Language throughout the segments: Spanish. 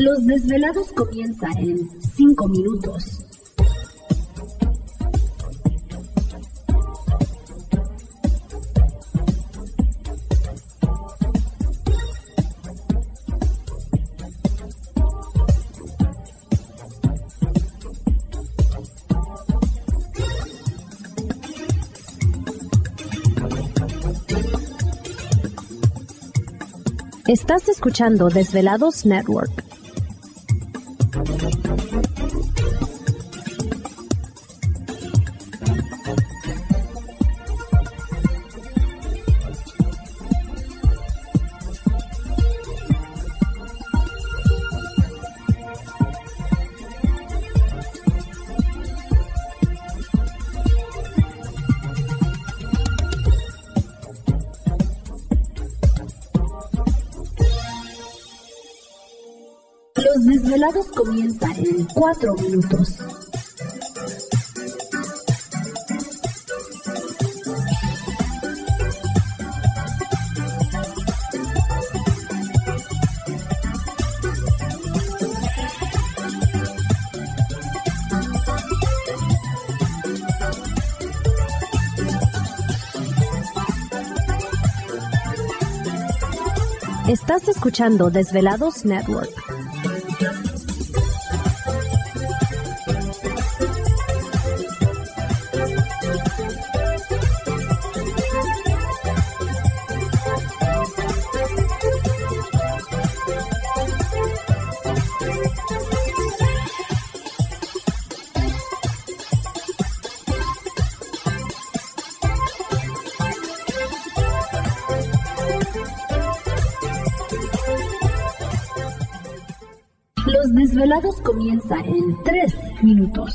Los desvelados comienza en 5 minutos. Estás escuchando Desvelados Network. Desvelados comienzan en 4 minutos. Estás escuchando Desvelados Network. Desvelados comienza en 3 minutos.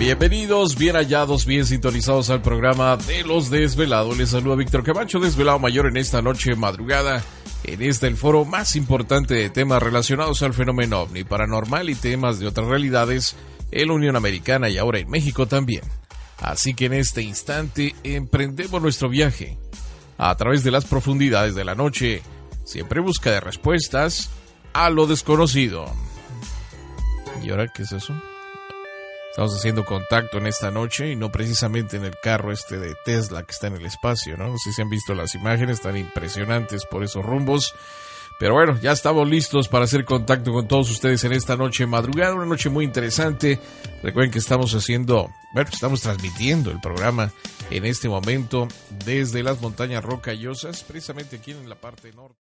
Bienvenidos, bien hallados, bien sintonizados al programa de los desvelados. Les saluda Víctor Camacho, desvelado mayor en esta noche madrugada. En este el foro más importante de temas relacionados al fenómeno ovni, paranormal y temas de otras realidades en la Unión Americana y ahora en México también. Así que en este instante emprendemos nuestro viaje a través de las profundidades de la noche, siempre busca de respuestas a lo desconocido. ¿Y ahora qué es eso? Estamos haciendo contacto en esta noche y no precisamente en el carro este de Tesla que está en el espacio, ¿no? No sé si han visto las imágenes tan impresionantes por esos rumbos. Pero bueno, ya estamos listos para hacer contacto con todos ustedes en esta noche madrugada, una noche muy interesante. Recuerden que estamos haciendo, bueno, estamos transmitiendo el programa en este momento desde las montañas rocallosas, precisamente aquí en la parte norte.